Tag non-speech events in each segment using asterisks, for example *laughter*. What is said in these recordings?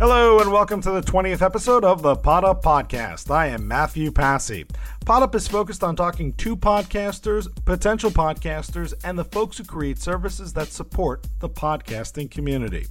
Hello and welcome to the 20th episode of the Pod Up Podcast. I am Matthew Passy. Pod Up is focused on talking to podcasters, potential podcasters, and the folks who create services that support the podcasting community.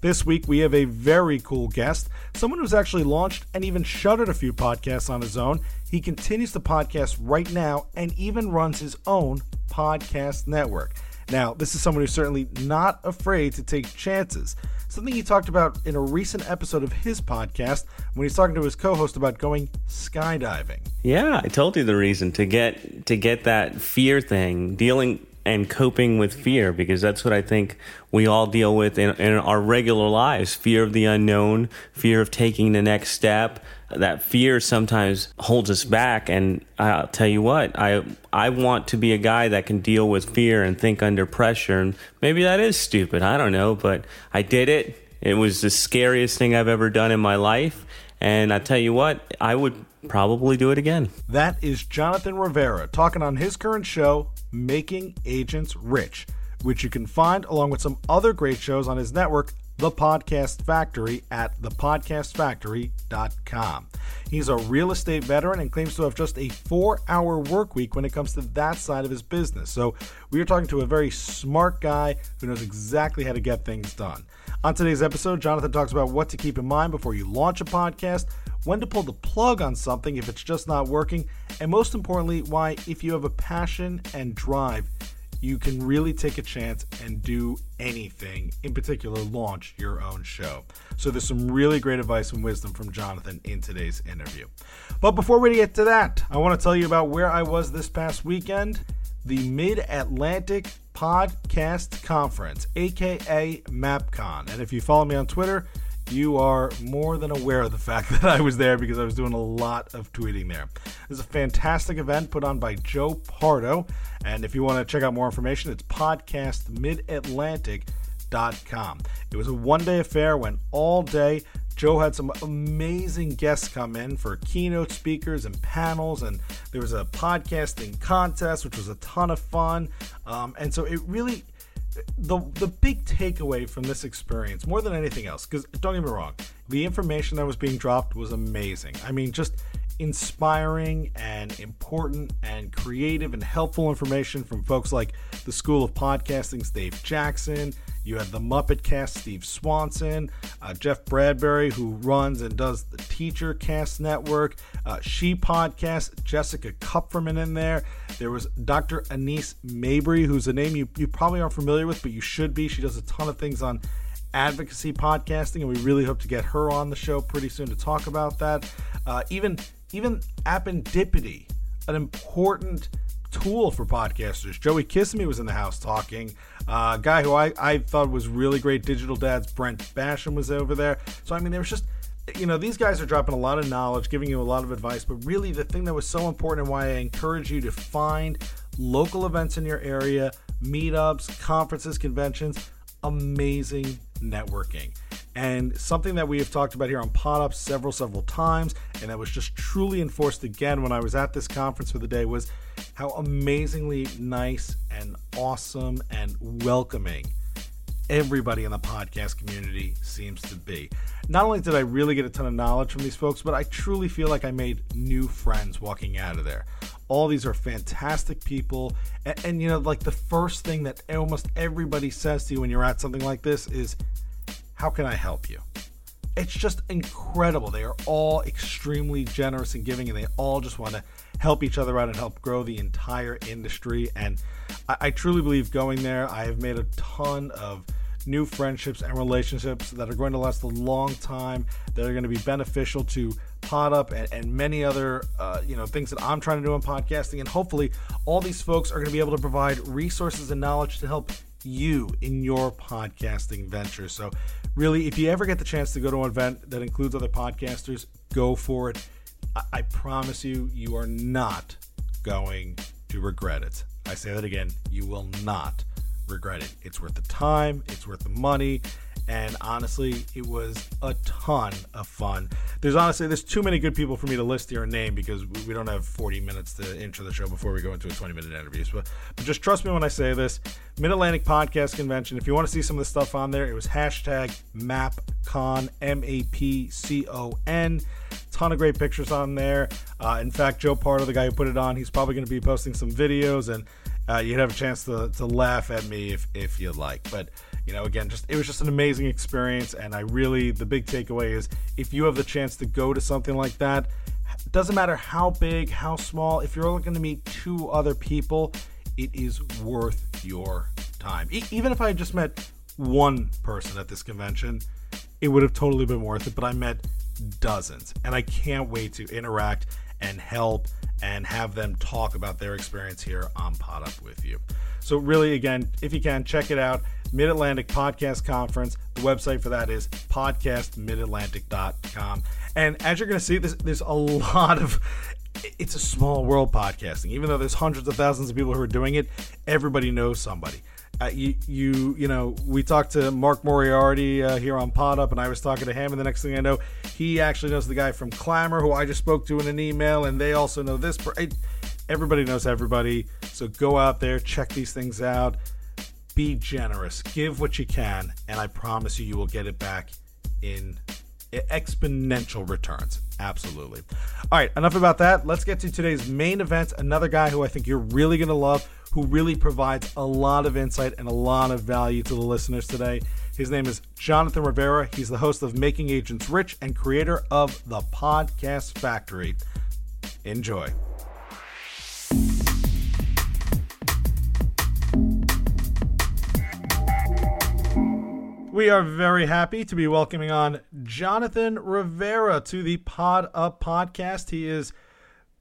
This week we have a very cool guest, someone who's actually launched and even shuttered a few podcasts on his own. He continues to podcast right now and even runs his own podcast network. Now, this is someone who's certainly not afraid to take chances. Something he talked about in a recent episode of his podcast when he's talking to his co-host about going skydiving. Yeah, I told you the reason to get to get that fear thing, dealing and coping with fear because that's what I think we all deal with in, in our regular lives fear of the unknown, fear of taking the next step. That fear sometimes holds us back. And I'll tell you what, I, I want to be a guy that can deal with fear and think under pressure. And maybe that is stupid. I don't know, but I did it. It was the scariest thing I've ever done in my life. And I tell you what, I would probably do it again. That is Jonathan Rivera talking on his current show, Making Agents Rich, which you can find along with some other great shows on his network, The Podcast Factory, at thepodcastfactory.com. He's a real estate veteran and claims to have just a four hour work week when it comes to that side of his business. So we are talking to a very smart guy who knows exactly how to get things done. On today's episode, Jonathan talks about what to keep in mind before you launch a podcast, when to pull the plug on something if it's just not working, and most importantly, why, if you have a passion and drive, you can really take a chance and do anything, in particular, launch your own show. So, there's some really great advice and wisdom from Jonathan in today's interview. But before we get to that, I want to tell you about where I was this past weekend the Mid Atlantic Podcast Conference, aka MapCon. And if you follow me on Twitter, you are more than aware of the fact *laughs* that I was there because I was doing a lot of tweeting there. This is a fantastic event put on by Joe Pardo. And if you want to check out more information, it's podcastmidatlantic.com. It was a one day affair, went all day. Joe had some amazing guests come in for keynote speakers and panels, and there was a podcasting contest, which was a ton of fun. Um, and so it really, the the big takeaway from this experience, more than anything else, because don't get me wrong, the information that was being dropped was amazing. I mean, just inspiring and important and creative and helpful information from folks like the School of Podcasting's Dave Jackson. You had the Muppet Cast, Steve Swanson, uh, Jeff Bradbury, who runs and does the Teacher Cast Network, uh, She Podcast, Jessica Kupferman in there. There was Dr. Anise Mabry, who's a name you, you probably aren't familiar with, but you should be. She does a ton of things on advocacy podcasting, and we really hope to get her on the show pretty soon to talk about that. Uh, even even Appendipity, an important tool for podcasters. Joey Kissimmee was in the house talking. Uh, a guy who I, I thought was really great, Digital Dads, Brent Basham was over there. So, I mean, there was just, you know, these guys are dropping a lot of knowledge, giving you a lot of advice. But really, the thing that was so important and why I encourage you to find local events in your area, meetups, conferences, conventions, amazing networking. And something that we have talked about here on Pod Up several, several times, and that was just truly enforced again when I was at this conference for the day, was how amazingly nice and awesome and welcoming everybody in the podcast community seems to be. Not only did I really get a ton of knowledge from these folks, but I truly feel like I made new friends walking out of there. All these are fantastic people. And, and, you know, like the first thing that almost everybody says to you when you're at something like this is, How can I help you? It's just incredible. They are all extremely generous and giving, and they all just want to help each other out and help grow the entire industry. And I, I truly believe going there, I have made a ton of new friendships and relationships that are going to last a long time, that are going to be beneficial to Pod Up, and, and many other uh, you know things that I'm trying to do in podcasting. And hopefully, all these folks are going to be able to provide resources and knowledge to help you in your podcasting venture. So, really, if you ever get the chance to go to an event that includes other podcasters, go for it. I, promise you, you are not going to regret it. I say that again, you will not regret it. It's worth the time, it's worth the money, and honestly, it was a ton of fun. There's honestly there's too many good people for me to list here and name because we don't have 40 minutes to intro the show before we go into a 20 minute interview. But, just trust me when I say this. Mid Atlantic Podcast Convention. If you want to see some of the stuff on there, it was hashtag MapCon M A P C O N. Ton of great pictures on there. Uh, in fact, Joe Pardo, the guy who put it on, he's probably going to be posting some videos and. Uh, you'd have a chance to, to laugh at me if, if you'd like. But you know, again, just it was just an amazing experience, and I really the big takeaway is if you have the chance to go to something like that, doesn't matter how big, how small, if you're looking to meet two other people, it is worth your time. E- even if I had just met one person at this convention, it would have totally been worth it. But I met dozens, and I can't wait to interact and help and have them talk about their experience here on Pod Up with you. So, really, again, if you can, check it out. Mid Atlantic Podcast Conference. The website for that is podcastmidatlantic.com. And as you're going to see, there's, there's a *laughs* lot of it's a small world podcasting. Even though there's hundreds of thousands of people who are doing it, everybody knows somebody. Uh, you, you, you know, we talked to Mark Moriarty uh, here on Pod Up, and I was talking to him, and the next thing I know, he actually knows the guy from Clammr, who I just spoke to in an email, and they also know this. Everybody knows everybody, so go out there, check these things out be generous, give what you can, and I promise you, you will get it back in exponential returns. Absolutely. All right, enough about that. Let's get to today's main event. Another guy who I think you're really going to love, who really provides a lot of insight and a lot of value to the listeners today. His name is Jonathan Rivera. He's the host of Making Agents Rich and creator of The Podcast Factory. Enjoy. We are very happy to be welcoming on Jonathan Rivera to the Pod Up podcast. He is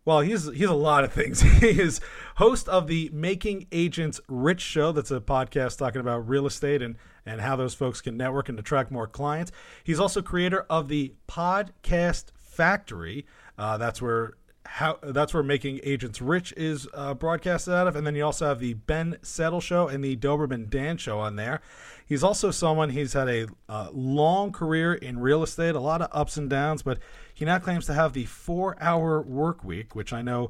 well, he's he's a lot of things. *laughs* He is host of the Making Agents Rich show. That's a podcast talking about real estate and and how those folks can network and attract more clients. He's also creator of the Podcast Factory. Uh, that's where how that's where making agents rich is uh, broadcasted out of and then you also have the ben settle show and the doberman dan show on there he's also someone he's had a uh, long career in real estate a lot of ups and downs but he now claims to have the four hour work week which i know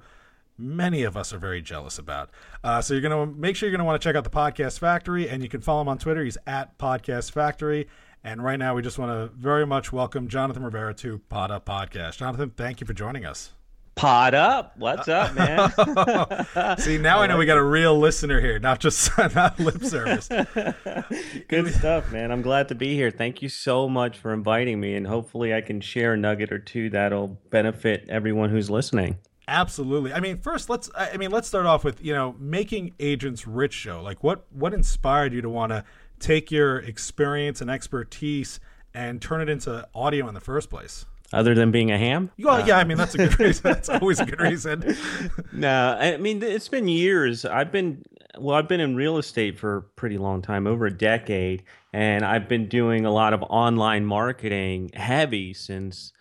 many of us are very jealous about. Uh, so you're going to make sure you're going to want to check out the podcast factory and you can follow him on twitter. He's at podcast factory. And right now we just want to very much welcome jonathan rivera to up podcast. Jonathan thank you for joining us Pod up. What's up, man? *laughs* See, now I, I know we got a real listener here, not just *laughs* not lip service. *laughs* Good stuff, man. I'm glad to be here. Thank you so much for inviting me, and hopefully I can share a nugget or two that'll benefit everyone who's listening. Absolutely. I mean, first let's I mean, let's start off with, you know, making agents rich show. Like what what inspired you to want to take your experience and expertise and turn it into audio in the first place? Other than being a ham? Well, uh, yeah, I mean that's a good *laughs* reason. That's always a good reason. *laughs* no, I mean it's been years. I've been well, I've been in real estate for a pretty long time, over a decade, and I've been doing a lot of online marketing heavy since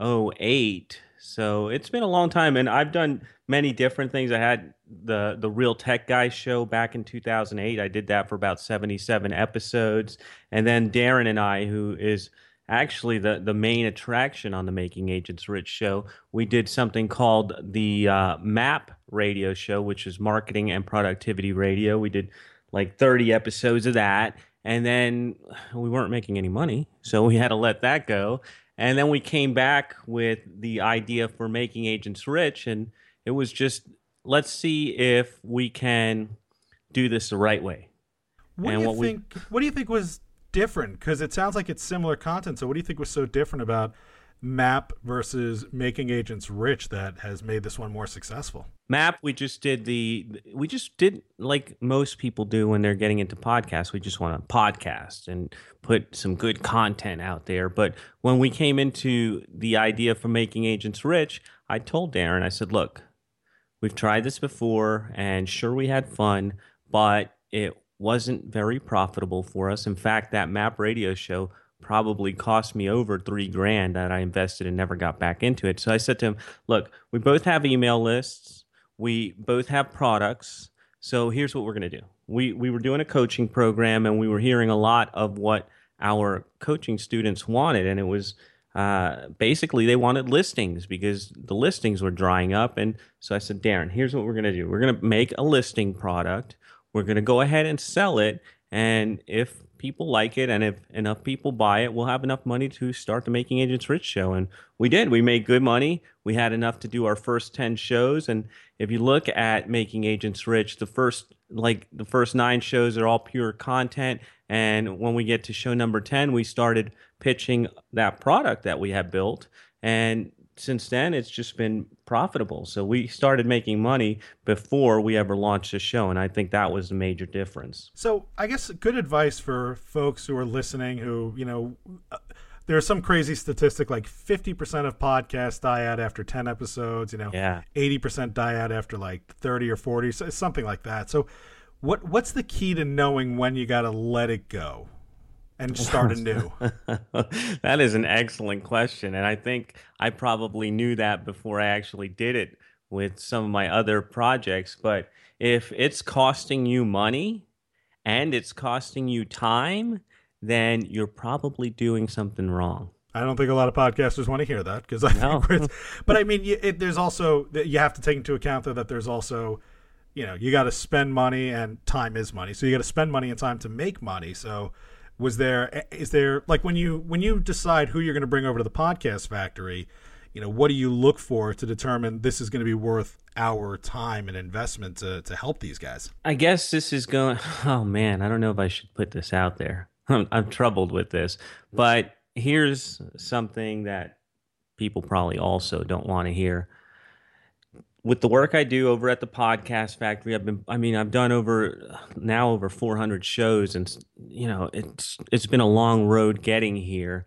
08. So it's been a long time, and I've done many different things. I had the the Real Tech Guy show back in 2008. I did that for about 77 episodes, and then Darren and I, who is actually the, the main attraction on the Making Agents Rich show. We did something called the uh, MAP radio show, which is marketing and productivity radio. We did like 30 episodes of that. And then we weren't making any money. So we had to let that go. And then we came back with the idea for making agents rich. And it was just, let's see if we can do this the right way. What and do you what think? We, what do you think was different? Because it sounds like it's similar content. So, what do you think was so different about Map versus Making Agents Rich that has made this one more successful? Map, we just did the, we just did like most people do when they're getting into podcasts. We just want to podcast and put some good content out there. But when we came into the idea for making agents rich, I told Darren, I said, look, we've tried this before and sure we had fun, but it wasn't very profitable for us. In fact, that Map radio show probably cost me over three grand that I invested and never got back into it. So I said to him, look, we both have email lists we both have products. So here's what we're going to do. We we were doing a coaching program and we were hearing a lot of what our coaching students wanted and it was uh, basically they wanted listings because the listings were drying up and so i said darren here's what we're going to do we're going to make a listing product we're going to go ahead and sell it and if people like it and if enough people buy it we'll have enough money to start the making agents rich show and we did. We made good money. We had enough to do our first 10 shows and if you look at making agents rich the first like the first nine shows are all pure content and when we get to show number 10 we started pitching that product that we had built and since then it's just been profitable. So we started making money before we ever launched the show and i think that was the major difference. So i guess good advice for folks who are listening who you know uh, there's some crazy statistic like 50% of podcasts die out after 10 episodes you know yeah. 80% die out after like 30 or 40 something like that. So what what's the key to knowing when you got to let it go and *laughs* start anew? *laughs* that is an excellent question. And I think I probably knew that before I actually did it with some of my other projects. But if it's costing you money and it's costing you time, then you're probably doing something wrong. I don't think a lot of podcasters want to hear that because I no. think, *laughs* but I mean, it, there's also you have to take into account though that there's also, you know, you got to spend money and time is money, so you got to spend money and time to make money. So was there eh, is there like when you when you decide who you're going to bring over to the podcast factory you know what do you look for to determine this is going to be worth our time and investment to, to help these guys? I guess this is going *laughs* oh man i don't know if i should put this out there. *laughs* I'm, I'm troubled with this. But here's something that people probably also don't want to hear with the work I do over at the podcast factory, I've been, I mean, I've done over now over 400 shows and, you know, it's, it's been a long road getting here.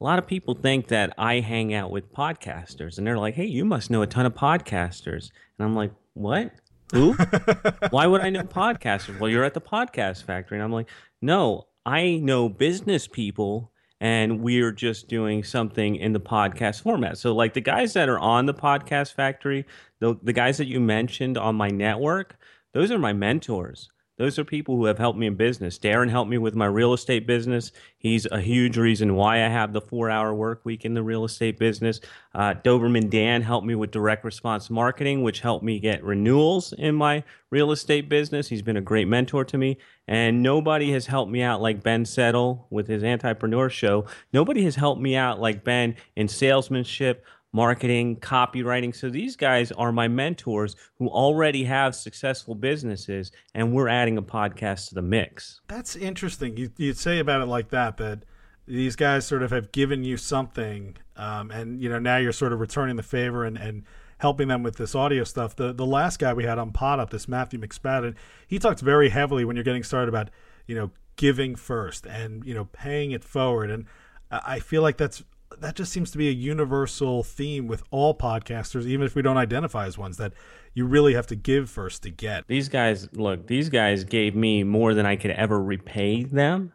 A lot of people think that I hang out with podcasters and they're like, Hey, you must know a ton of podcasters. And I'm like, what? Who? *laughs* Why would I know podcasters? Well, you're at the podcast factory. And I'm like, no, I know business people and we're just doing something in the podcast format. So, like the guys that are on the podcast factory, the, the guys that you mentioned on my network, those are my mentors. Those are people who have helped me in business. Darren helped me with my real estate business. He's a huge reason why I have the four hour work week in the real estate business. Uh, Doberman Dan helped me with direct response marketing, which helped me get renewals in my real estate business. He's been a great mentor to me. And nobody has helped me out like Ben Settle with his Antipreneur Show. Nobody has helped me out like Ben in salesmanship, marketing, copywriting. So these guys are my mentors who already have successful businesses, and we're adding a podcast to the mix. That's interesting. You, you'd say about it like that, that these guys sort of have given you something, um, and you know now you're sort of returning the favor and, and helping them with this audio stuff. The the last guy we had on Pod Up, this Matthew McSpadden, he talks very heavily when you're getting started about you know giving first and you know paying it forward, and I feel like that's that just seems to be a universal theme with all podcasters, even if we don't identify as ones, that you really have to give first to get. These guys, look, these guys gave me more than I could ever repay them.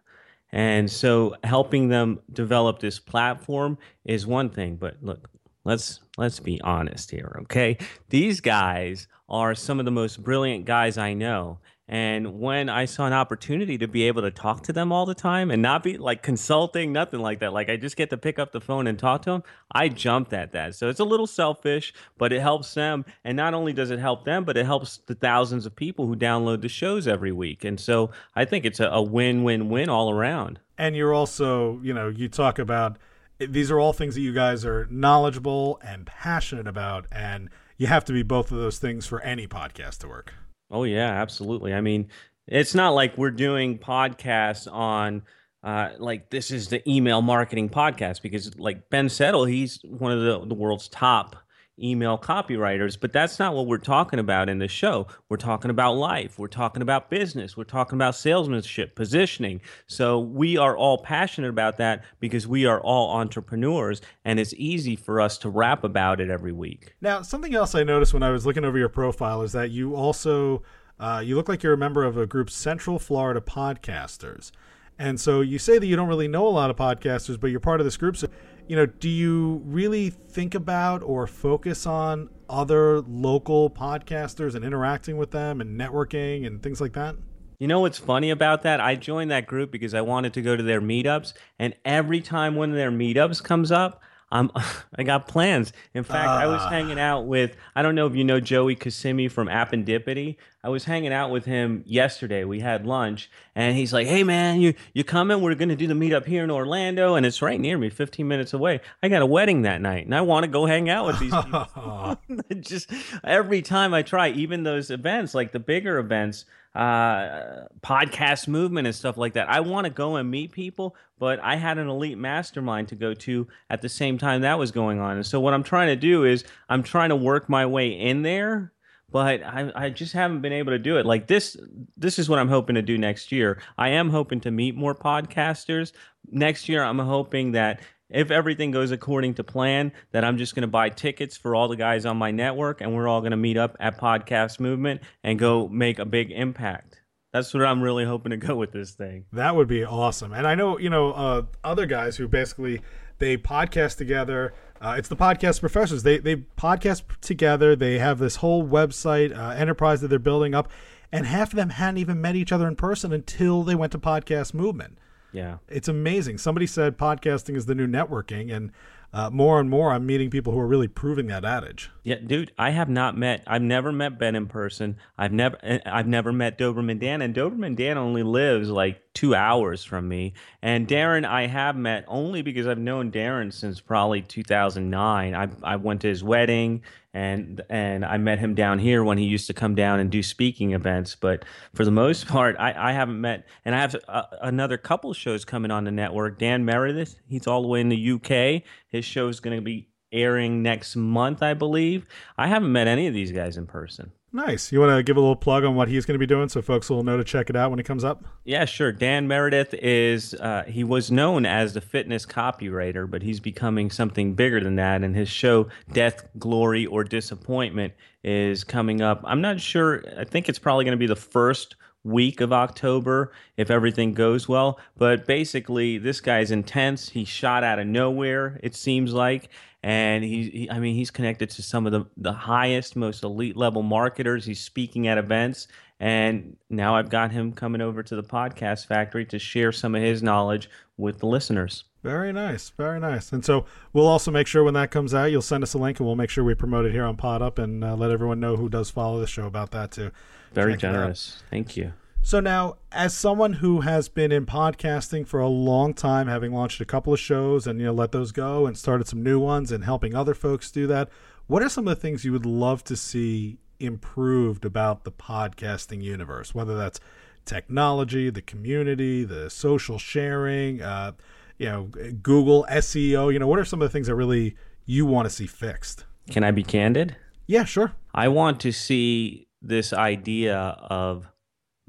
And so helping them develop this platform is one thing, but look, let's let's be honest here, okay? These guys are some of the most brilliant guys I know. And when I saw an opportunity to be able to talk to them all the time and not be like consulting, nothing like that, like I just get to pick up the phone and talk to them, I jumped at that. So it's a little selfish, but it helps them. And not only does it help them, but it helps the thousands of people who download the shows every week. And so I think it's a, a win win win all around. And you're also, you know, you talk about these are all things that you guys are knowledgeable and passionate about. And you have to be both of those things for any podcast to work. Oh yeah, absolutely. I mean, it's not like we're doing podcasts on uh, like this is the email marketing podcast because like Ben Settle, he's one of the, the world's top email copywriters, but that's not what we're talking about in the show. We're talking about life. We're talking about business. We're talking about salesmanship, positioning. So we are all passionate about that because we are all entrepreneurs and it's easy for us to rap about it every week. Now, something else I noticed when I was looking over your profile is that you also uh, you look like you're a member of a group Central Florida Podcasters. And so you say that you don't really know a lot of podcasters, but you're part of this group. So you know, do you really think about or focus on other local podcasters and interacting with them and networking and things like that? You know what's funny about that? I joined that group because I wanted to go to their meetups, and every time one of their meetups comes up, I'm *laughs* I got plans. In fact, uh. I was ah. hanging out with I don't know if you know Joey Kissimmee from Appendipity. I was hanging out with him yesterday. We had lunch, and he's like, "Hey man, you you coming? We're going to do the meetup here in Orlando, and it's right near me, 15 minutes away. I got a wedding that night, and I want to go hang out with these people." *laughs* *laughs* Just every time I try, even those events, like the bigger events uh, podcast movement and stuff like that. I want to go and meet people, but I had an elite mastermind to go to at the same time that was going on. And so what I'm trying to do is I'm trying to work my way in there. But I, I just haven't been able to do it. Like this, this is what I'm hoping to do next year. I am hoping to meet more podcasters next year. I'm hoping that if everything goes according to plan, that I'm just going to buy tickets for all the guys on my network and we're all going to meet up at Podcast Movement and go make a big impact. That's what I'm really hoping to go with this thing. That would be awesome. And I know, you know, uh, other guys who basically they podcast together. Uh, it's the podcast professors. They they podcast together. They have this whole website uh, enterprise that they're building up, and half of them hadn't even met each other in person until they went to Podcast Movement. Yeah. It's amazing. Somebody said podcasting is the new networking, and uh, more and more I'm meeting people who are really proving that adage. Yeah, dude, I have not met. I've never met Ben in person. I've never. Eh, I've never met Doberman Dan, and Doberman Dan only lives like two hours from me. And Darren, I have met only because I've known Darren since probably 2009. I I went to his wedding and and I met him down here when he used to come down and do speaking events. But for the most part, I, I haven't met, and I have a, another couple shows coming on the network. Dan Meredith, he's all the way in the UK. His show is going to be airing next month, I believe. I haven't met any of these guys in person. Nice. You want to give a little plug on what he's going to be doing so folks will know to check it out when it comes up? Yeah, sure. Dan Meredith is, uh, he was known as the fitness copywriter, but he's becoming something bigger than that. And his show, Death, Glory, or Disappointment, is coming up. I'm not sure. I think it's probably going to be the first week of October if everything goes well. But basically, this guy's intense. He shot out of nowhere, it seems like and he, he, I mean, he's connected to some of the the highest, most elite level marketers. He's speaking at events, and now I've got him coming over to the podcast factory to share some of his knowledge with the listeners. Very nice, very nice. And so we'll also make sure when that comes out, you'll send us a link, and we'll make sure we promote it here on Pod Up and uh, let everyone know who does follow the show about that too. Very Check generous. Thank you. So now, as someone who has been in podcasting for a long time, having launched a couple of shows and you know let those go and started some new ones and helping other folks do that, what are some of the things you would love to see improved about the podcasting universe? Whether that's technology, the community, the social sharing, uh, you know, Google SEO. You know, what are some of the things that really you want to see fixed? Can I be candid? Yeah, sure. I want to see this idea of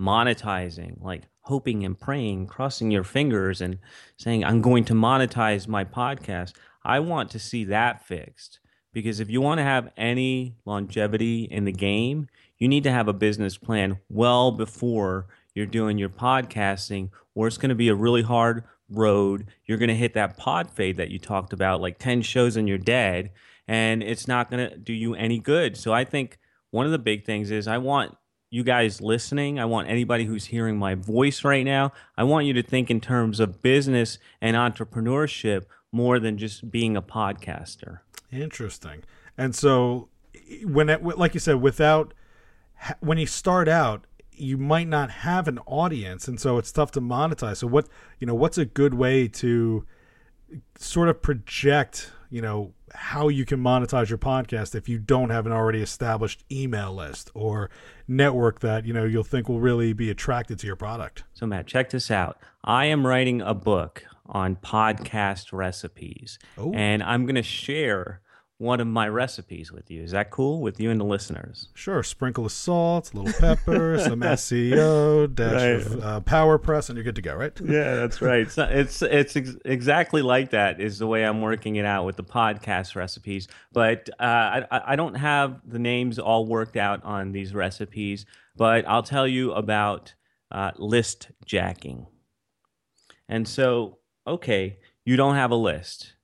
monetizing, like hoping and praying, crossing your fingers and saying, I'm going to monetize my podcast. I want to see that fixed because if you want to have any longevity in the game, you need to have a business plan well before you're doing your podcasting, or it's going to be a really hard road. You're going to hit that pod fade that you talked about, like 10 shows and you're dead, and it's not going to do you any good. So I think one of the big things is I want you guys listening, I want anybody who's hearing my voice right now, I want you to think in terms of business and entrepreneurship more than just being a podcaster. Interesting. And so when it, like you said without when you start out you might not have an audience and so it's tough to monetize. So what, you know, what's a good way to sort of project, you know, how you can monetize your podcast if you don't have an already established email list or network that you know you'll think will really be attracted to your product. So Matt, check this out. I am writing a book on podcast recipes, Ooh. and I'm going to share one of my recipes with you. Is that cool with you and the listeners? Sure, sprinkle of salt, a little pepper, *laughs* some SEO, dash Right. of uh, PowerPress, and you're good to go, right? Yeah, that's right. So *laughs* it's it's ex- exactly like that is the way I'm working it out with the podcast recipes. But uh, I I I don't have the names all worked out on these recipes, but I'll tell you about uh, list jacking. And so, okay, you don't have a list,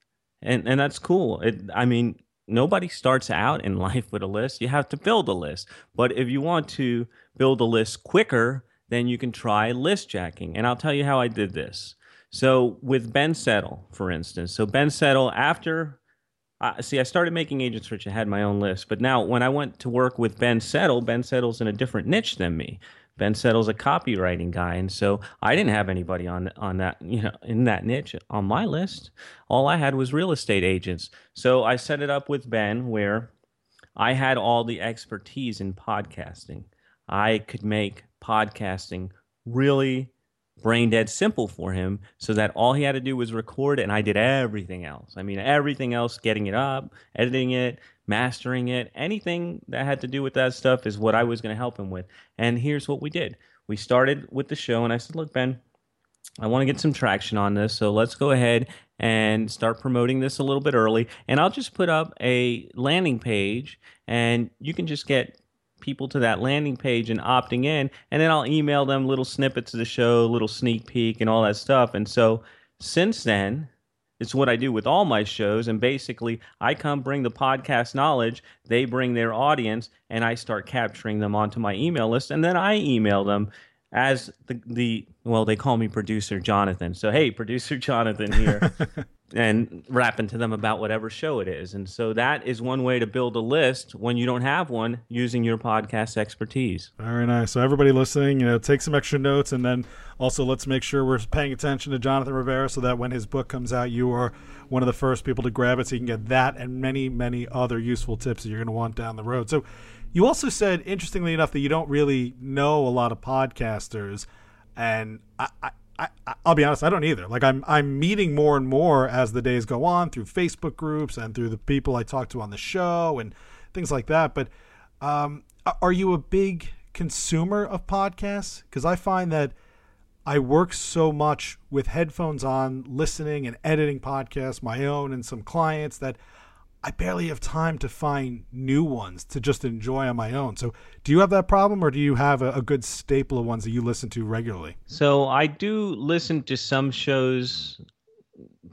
and and that's cool. It, I mean, nobody starts out in *laughs* life with a list. You have to build a list. But if you want to build a list quicker, then you can try list jacking. And I'll tell you how I did this. So with Ben Settle, for instance. So Ben Settle, after uh, see, I started making Agents Rich. I had my own list, but now when I went to work with Ben Settle, Ben Settle's in a different niche than me. Ben Settle's a copywriting guy, and so I didn't have anybody on on that you know in that niche on my list. All I had was real estate agents. So I set it up with Ben where I had all the expertise in podcasting. I could make podcasting really brain dead simple for him so that all he had to do was record and I did everything else. I mean, everything else, getting it up, editing it, mastering it, anything that had to do with that stuff is what I was going to help him with. And here's what we did we started with the show, and I said, Look, Ben, I want to get some traction on this. So let's go ahead and start promoting this a little bit early. And I'll just put up a landing page, and you can just get people to that landing page and opting in. And then I'll email them little snippets of the show, little sneak peek, and all that stuff. And so since then, it's what I do with all my shows. And basically, I come bring the podcast knowledge, they bring their audience, and I start capturing them onto my email list. And then I email them as the, the well, they call me producer Jonathan. So, hey, producer *laughs* Jonathan here. *laughs* and rapping to them about whatever show it is. And so that is one way to build a list when you don't have one using your podcast expertise. Very nice. So everybody listening, you know, take some extra notes, and then also let's make sure we're paying attention to Jonathan Rivera, so that when his book comes out, you are one of the first people to grab it, so you can get that and many, many other useful tips that you're going to want down the road. So you also said, interestingly enough, that you don't really know a lot of podcasters, and I. I I, I'll be honest, I don't either. Like I'm, I'm meeting more and more as the days go on through Facebook groups and through the people I talk to on the show and things like that. But um, are you a big consumer of podcasts? Because I find that I work so much with headphones on, listening and editing podcasts, my own and some clients, that I barely have time to find new ones to just enjoy on my own. So, do you have that problem, or do you have a, a good staple of ones that you listen to regularly? So I do listen to some shows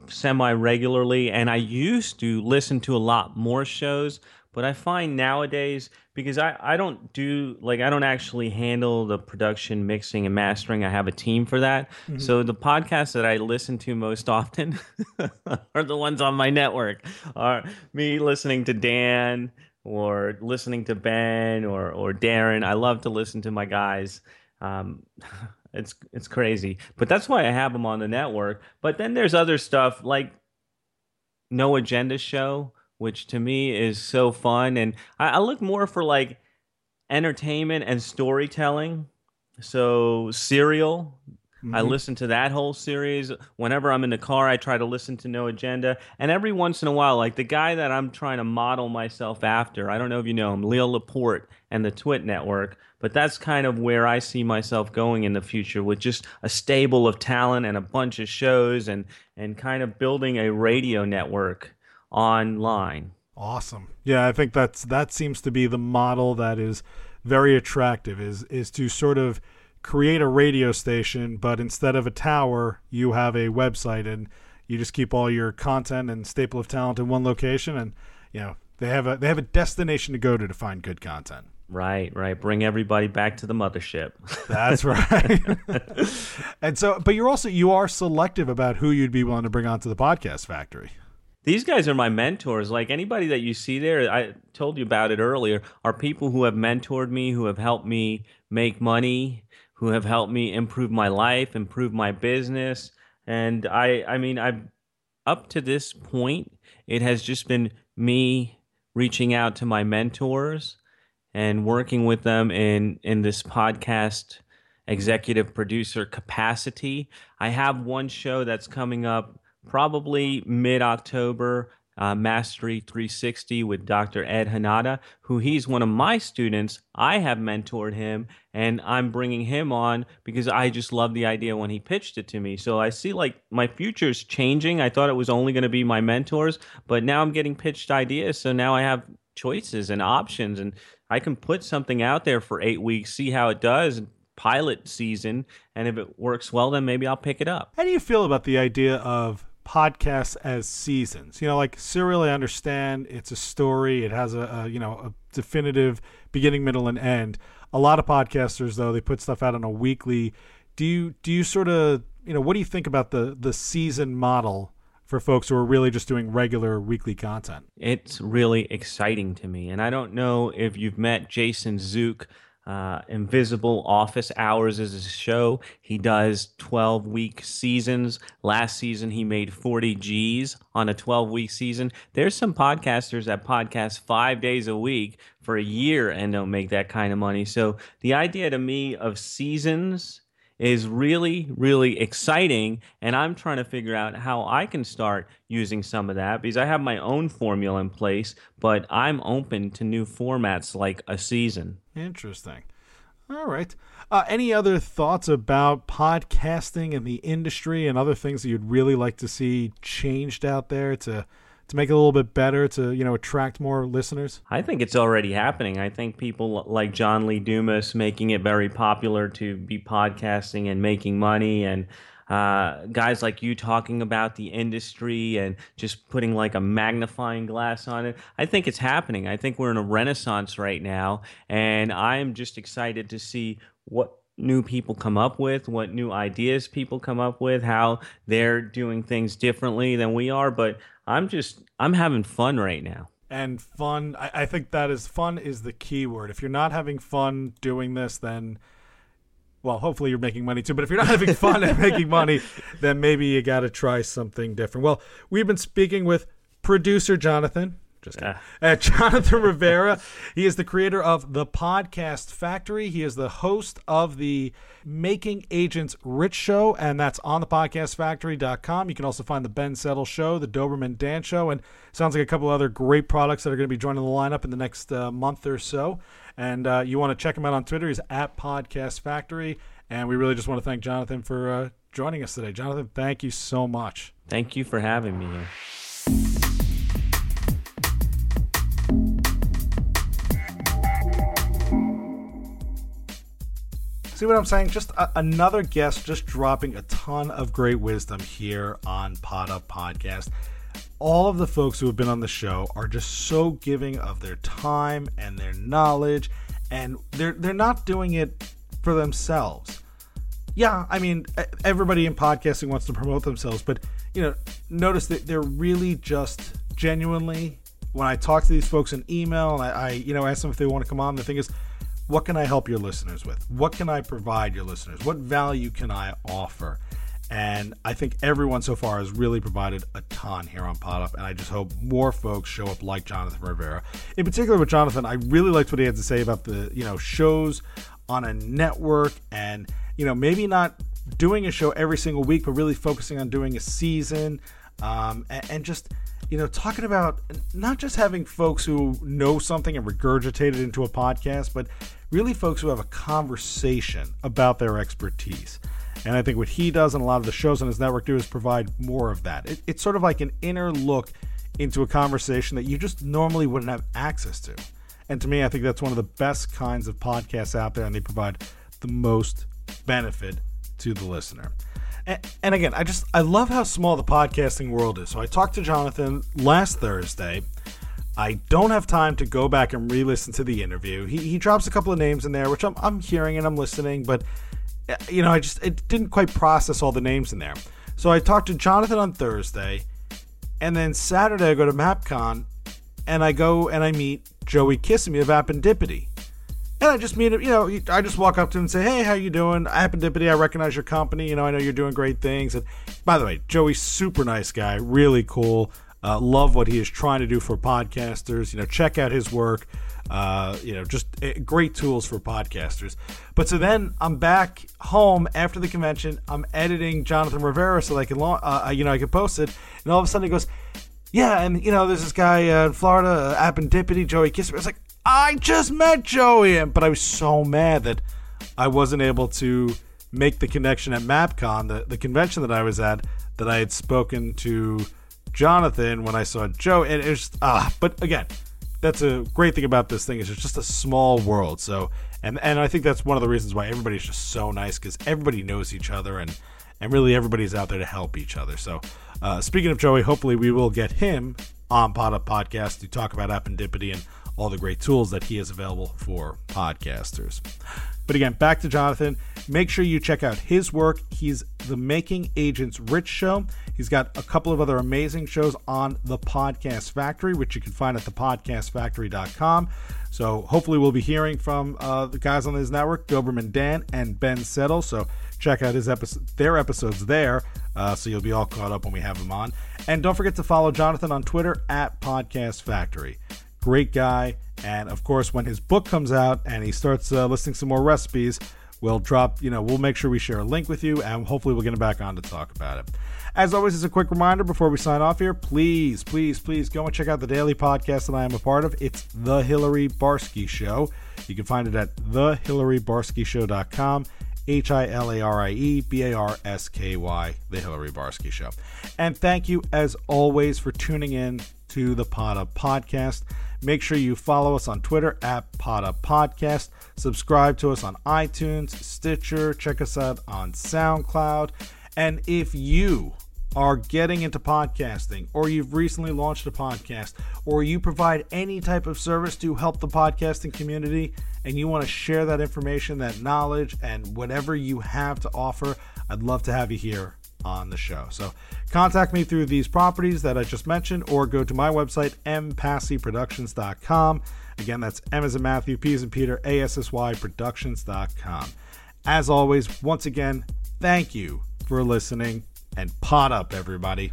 semi regularly, and I used to listen to a lot more shows. But I find nowadays, because I, I don't do, like, I don't actually handle the production, mixing, and mastering. I have a team for that. So the podcasts that I listen to most often *laughs* are the ones on my network, are me listening to Dan or listening to Ben or, or Darren. I love to listen to my guys. Um, *laughs* it's it's crazy, but that's why I have them on the network. But then there's other stuff like No Agenda Show, which to me is so fun, and I, I look more for like entertainment and storytelling. So Serial, I mm-hmm. listen to that whole series. Whenever I'm in the car, I try to listen to No Agenda. And every once in a while, like the guy that I'm trying to model myself after, I don't know if you know him, Leo Laporte and the Twit Network, but that's kind of where I see myself going in the future with just a stable of talent and a bunch of shows and, and kind of building a radio network online. Awesome. Yeah, I think that's that seems to be the model that is very attractive is is to sort of create a radio station, but instead of a tower, you have a website and you just keep all your content and staple of talent in one location and you know, they have a they have a destination to go to to find good content. Right, right. Bring everybody back to the mothership. *laughs* That's right. *laughs* and so but you're also you are selective about who you'd be willing to bring onto the podcast factory. These guys are my mentors. Like anybody that you see there, I told you about it earlier, are people who have mentored me, who have helped me make money, who have helped me improve my life, improve my business. And I I mean, I've up to this point, it has just been me reaching out to my mentors and working with them in in this podcast executive producer capacity. I have one show that's coming up probably mid October uh, Mastery 360 with Dr. Ed Hanada, who he's one of my students. I have mentored him and I'm bringing him on because I just love the idea when he pitched it to me. So I see like my future's changing. I thought it was only going to be my mentors, but now I'm getting pitched ideas. So now I have choices and options and I can put something out there for eight weeks, see how it does, pilot season. And if it works well, then maybe I'll pick it up. How do you feel about the idea of podcasts as seasons. You know, like Serial, I understand it's a story. It has a, a, you know a definitive beginning, middle, and end. A lot of podcasters, though, they put stuff out on a weekly. Do you do you sort of you know what do you think about the the season model for folks who are really just doing regular weekly content? It's really exciting to me, and I don't know if you've met Jason Zook. Uh, Invisible Office Hours is a show. He does 12 week seasons. Last season, he made 40 G's on a 12 week season. There's some podcasters that podcast five days a week for a year and don't make that kind of money. So the idea to me of seasons is really, really exciting. And I'm trying to figure out how I can start using some of that because I have my own formula in place, but I'm open to new formats like a season. Interesting. All right. Uh, any other thoughts about podcasting and the industry and other things that you'd really like to see changed out there to to make it a little bit better to you know attract more listeners? I think it's already happening. I think people like John Lee Dumas making it very popular to be podcasting and making money and uh, guys like you talking about the industry and just putting like a magnifying glass on it. I think it's happening. I think we're in a renaissance right now, and I'm just excited to see what new people come up with, what new ideas people come up with, how they're doing things differently than we are. But I'm just, I'm having fun right now. And fun, I, I think that is fun is the key word. If you're not having fun doing this, then well, hopefully you're making money too. But if you're not having fun and *laughs* making money, then maybe you got to try something different. Well, we've been speaking with producer Jonathan. Just kidding. Uh, Jonathan Rivera. He is the creator of the Podcast Factory. He is the host of the Making Agents Rich Show, and that's on the podcastfactory.com. You can also find the Ben Settle Show, the Doberman Dan Show, and sounds like a couple other great products that are going to be joining the lineup in the next uh, month or so. And uh, you want to check him out on Twitter. He's at Podcast Factory. And we really just want to thank Jonathan for uh, joining us today. Jonathan, thank you so much. Thank you for having me here. See what I'm saying? Just a, another guest just dropping a ton of great wisdom here on Pod Up Podcast. All of the folks who have been on the show are just so giving of their time and their knowledge, and they're they're not doing it for themselves. Yeah, I mean, everybody in podcasting wants to promote themselves, but you know, notice that they're really just genuinely. When I talk to these folks in email and I, I you know, ask them if they want to come on, the thing is, what can I help your listeners with? What can I provide your listeners? What value can I offer? And I think everyone so far has really provided a ton here on Pod Up, and I just hope more folks show up like Jonathan Rivera. In particular with Jonathan, I really liked what he had to say about the, you know, shows on a network and, you know, maybe not doing a show every single week, but really focusing on doing a season um, and, and just – you know, talking about not just having folks who know something and regurgitate it into a podcast, but really folks who have a conversation about their expertise. And I think what he does and a lot of the shows on his network do is provide more of that. It, it's sort of like an inner look into a conversation that you just normally wouldn't have access to. And to me, I think that's one of the best kinds of podcasts out there, and they provide the most benefit to the listener. And, and again, I just I love how small the podcasting world is. So I talked to Jonathan last Thursday. I don't have time to go back and re-listen to the interview. He, he drops a couple of names in there, which I'm, I'm hearing and I'm listening, but you know, I just it didn't quite process all the names in there. So I talked to Jonathan on Thursday, and then Saturday I go to MapCon, and I go and I meet Joey Kissimmee of Appendipity. And I just meet him, you know, I just walk up to him and say, hey, how you doing? Appendipity, I recognize your company. You know, I know you're doing great things. And by the way, Joey's super nice guy, really cool. Uh, love what he is trying to do for podcasters. You know, check out his work. Uh, you know, just uh, great tools for podcasters. But so then I'm back home after the convention. I'm editing Jonathan Rivera so I can, uh, you know, I can post it. And all of a sudden he goes, "Yeah, and you know, there's this guy uh, in Florida, uh, Appendipity, Joey Kisser." I was like, "I just met Joey," but I was so mad that I wasn't able to make the connection at MapCon, the, the convention that I was at, that I had spoken to Jonathan when I saw Joe. And it was ah, but again, that's a great thing about this thing is it's just a small world. So and and I think that's one of the reasons why everybody's just so nice because everybody knows each other and and really everybody's out there to help each other. So uh, speaking of Joey, hopefully we will get him on Pod Up Podcast to talk about appendipity and all the great tools that he has available for podcasters. But again, back to Jonathan. Make sure you check out his work. He's the Making Agents Rich show. He's got a couple of other amazing shows on the Podcast Factory, which you can find at thepodcastfactory.com. So hopefully we'll be hearing from uh, the guys on his network, Doberman Dan and Ben Settle. So check out his episode, their episodes there, uh, so you'll be all caught up when we have them on. And don't forget to follow Jonathan on Twitter at Podcast Factory. Great guy. And of course, when his book comes out and he starts uh, listing some more recipes, we'll drop, you know, we'll make sure we share a link with you and hopefully we'll get him back on to talk about it. As always, as a quick reminder before we sign off here, please, please, please go and check out the daily podcast that I am a part of. It's The Hilarie Barsky Show. You can find it at thehilariebarsky.show.com. H I L A R I E B A R S K Y, The Hilarie Barsky Show. And thank you, as always, for tuning in to the Pod Up Podcast. Make sure you follow us on Twitter at Pod Up Podcast. Subscribe to us on iTunes, Stitcher. Check us out on SoundCloud. And if you are getting into podcasting, or you've recently launched a podcast, or you provide any type of service to help the podcasting community, and you want to share that information, that knowledge, and whatever you have to offer, I'd love to have you here on the show. So contact me through these properties that I just mentioned or go to my website, mpassyproductions.com. Again, that's M as in Matthew, P as in Peter, A-S-S-Y productions.com. As always, once again, thank you for listening and pot up, everybody.